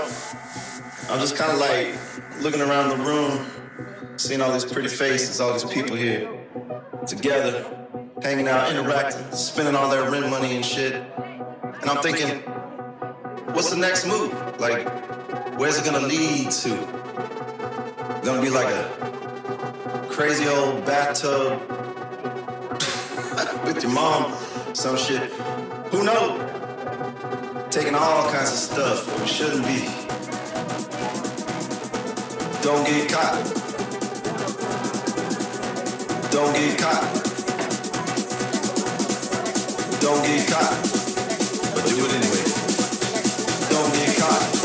I'm just kind of like looking around the room, seeing all these pretty faces, all these people here together, hanging out, interacting, spending all their rent money and shit. And I'm thinking, what's the next move? Like, where's it gonna lead to? Gonna be like a crazy old bathtub with your mom, some shit. Who knows? Taking all kinds of stuff we shouldn't be. Don't get caught. Don't get caught. Don't get caught. But do it anyway. Don't get caught.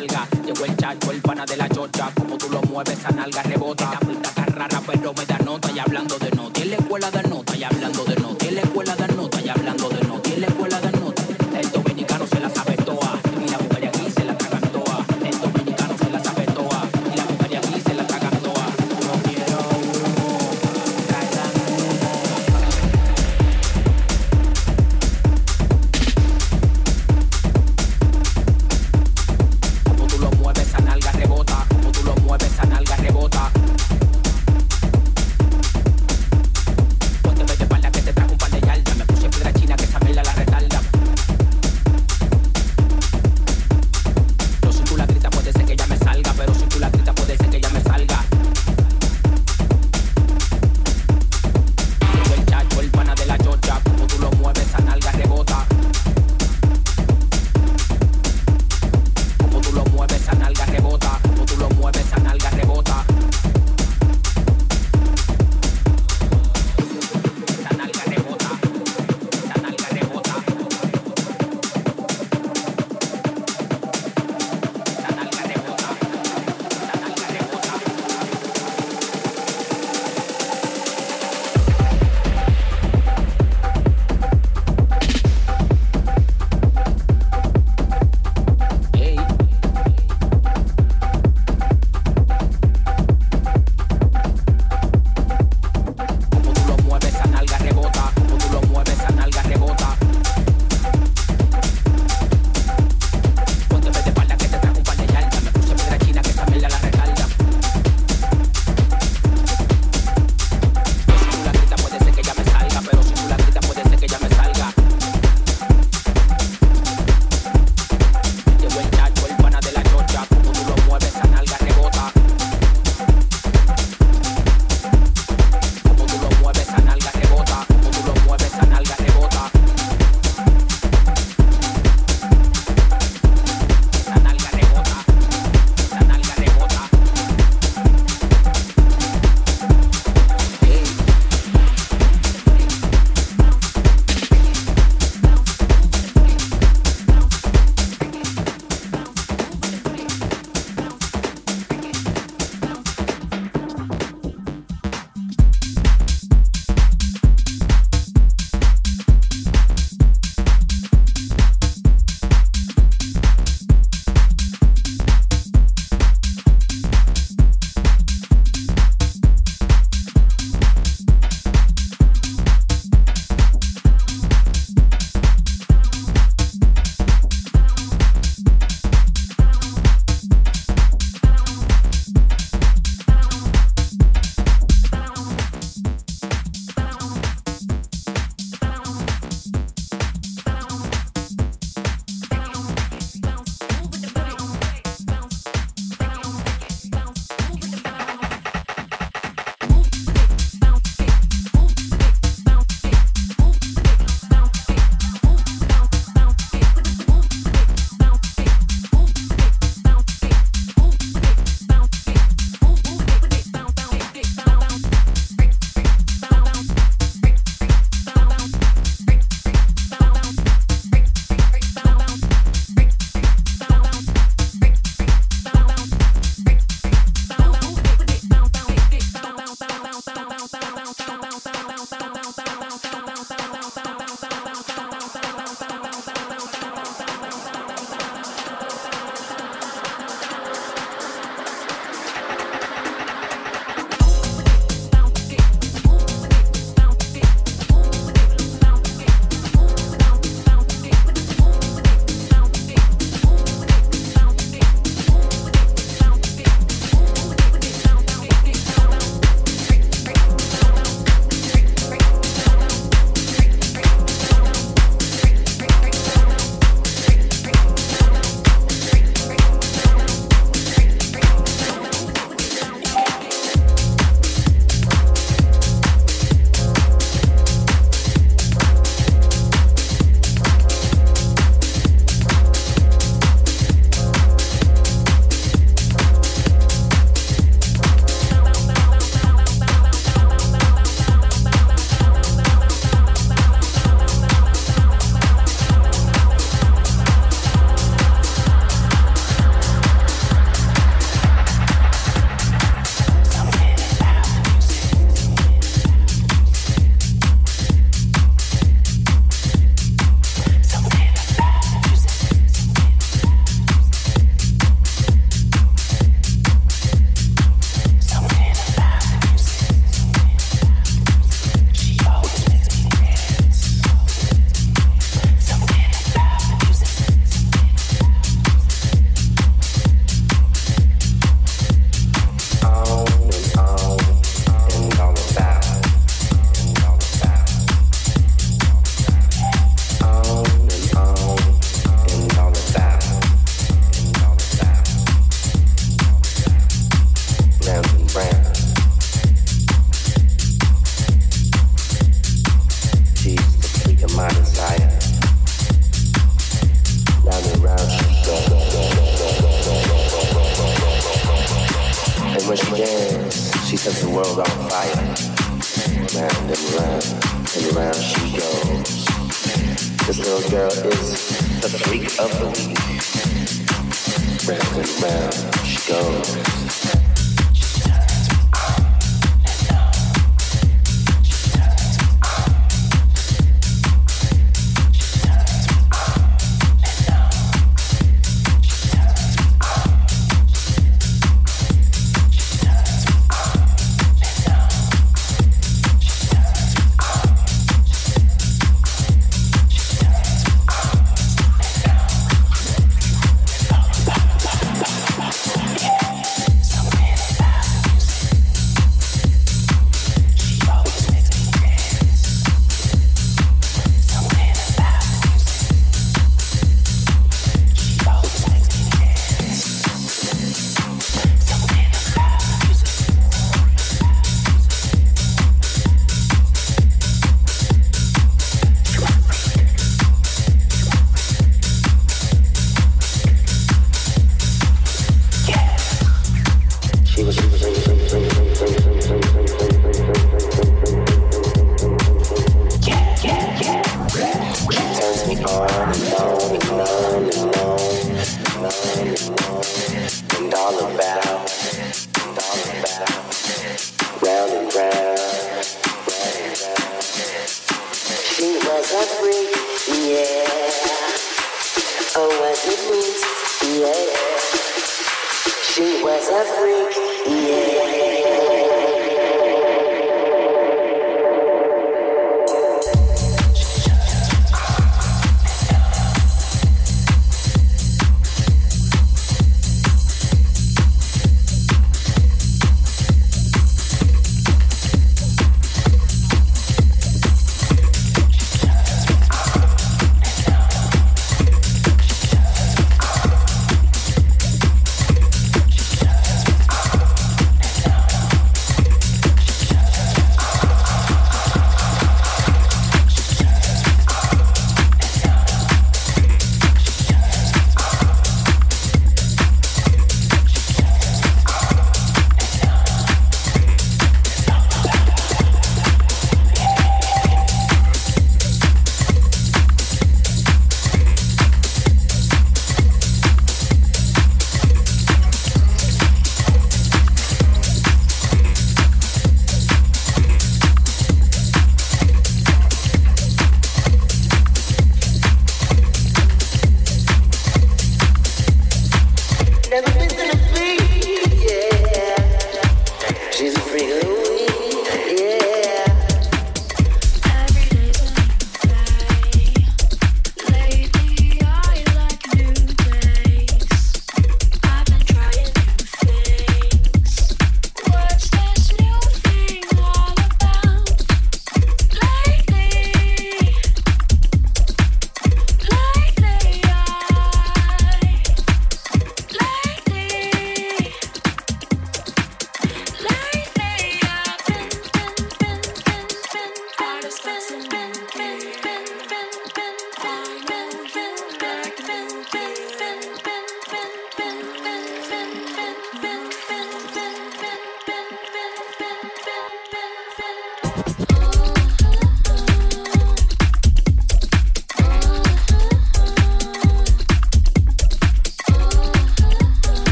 nalga. Llegó el chacho, el pana de la chocha, como tú lo mueves a nalga.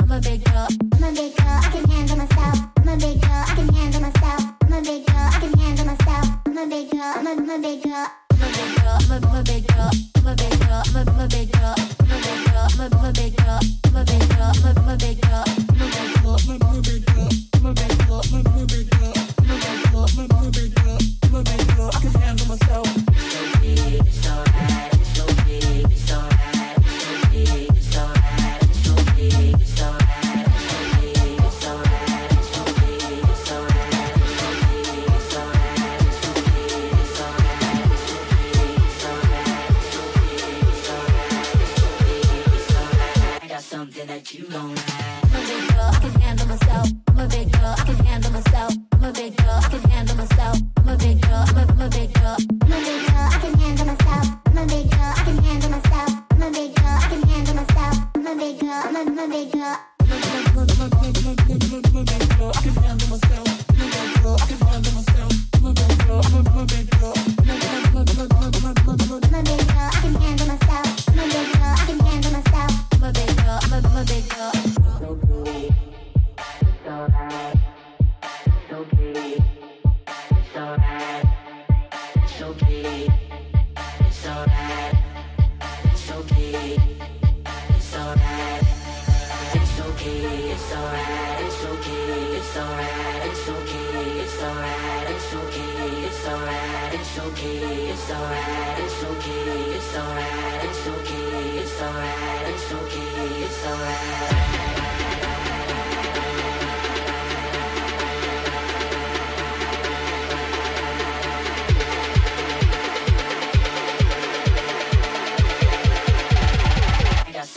I'm a big girl. I'm a big girl, I can handle myself. I'm a big girl, I can handle myself. I'm a big girl, I can handle myself. I'm a big girl, I'm a, I'm a big girl. I'm a big girl, I'm a, I'm a big girl. I'm a big girl, I'm a, I'm a big girl. I'm a big girl, I'm a, I'm a big girl. I'm a big girl, I can handle myself.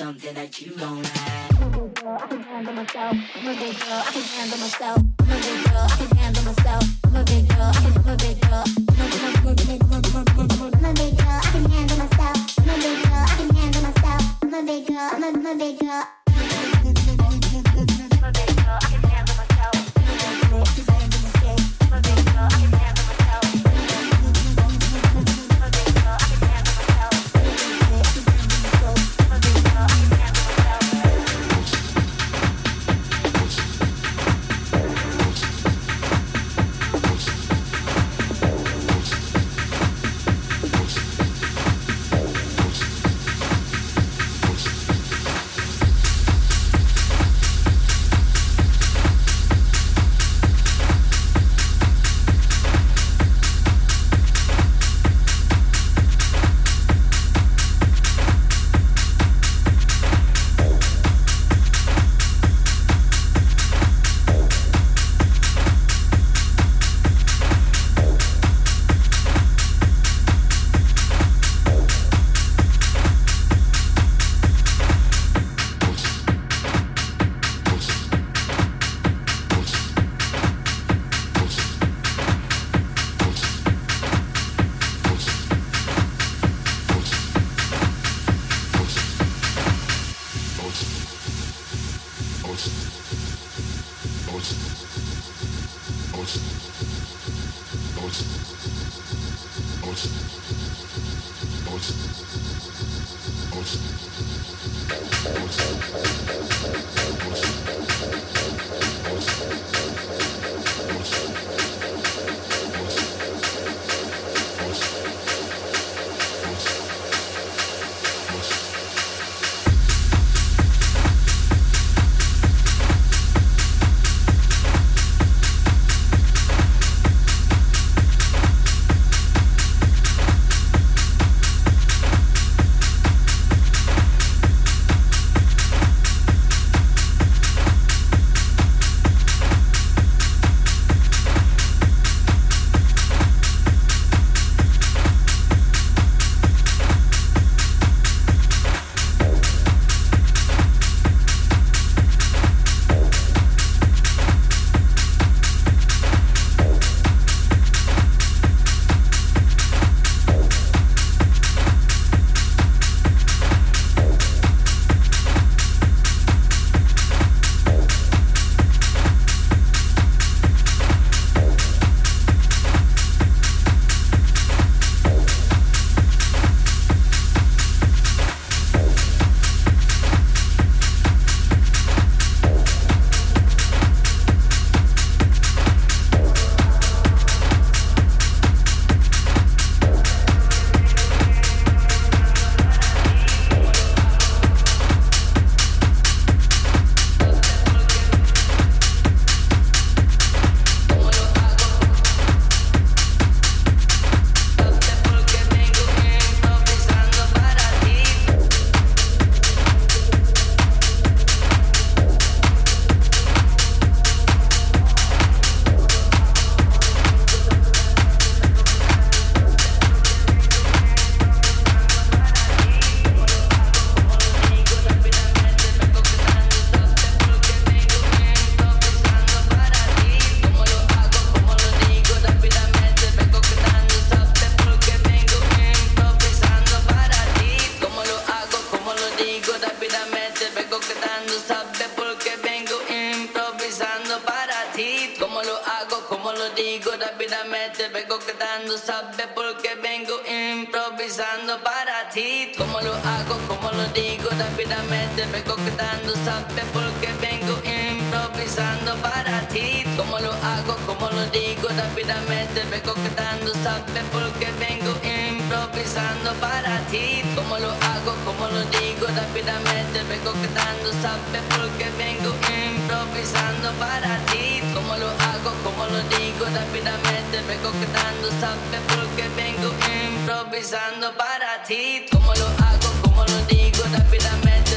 something that you don't have. I'm a good girl, I can handle myself. I'm a big girl, I can handle myself. I'm a big girl, I can handle myself. I'm a big girl, I'm a big girl. I'm a big girl, I can handle myself. I'm a big girl, I can handle myself. I'm a big girl, I'm a, I'm a big girl. I'm a big girl, I can handle myself. I'm a big girl, I can handle myself. Rápidamente vengo quedando, sabe porque vengo improvisando para ti. Como lo hago, como lo digo, rápidamente vengo quedando, sabe porque vengo improvisando para ti. Como lo hago, como lo digo, rápidamente vengo quedando, sabe porque vengo improvisando para ti. Como lo hago, como lo digo, rápidamente vengo quedando, sabe porque vengo improvisando para ti. Como lo hago, como lo digo, rápidamente vengo quedando, sabe porque vengo improvisando para ti. Como lo hago, como lo digo, rápidamente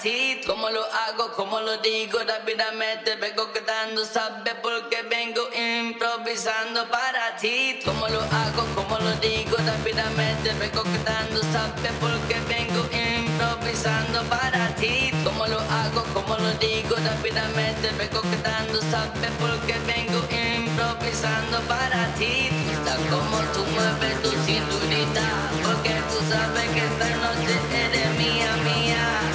ti. Como lo hago, como lo digo, rápidamente vengo quedando, sabe porque vengo improvisando para ti. Como lo hago, como lo digo, rápidamente vengo quedando, sabe porque vengo improvisando para ti. Como lo hago, como lo digo, rápidamente vengo quedando, sabe porque vengo improvisando para ti. Está como tú mueves tu cinturita, porque tú sabes que esta noche eres mía, mía.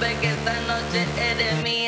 Sabes que esta noche eres mía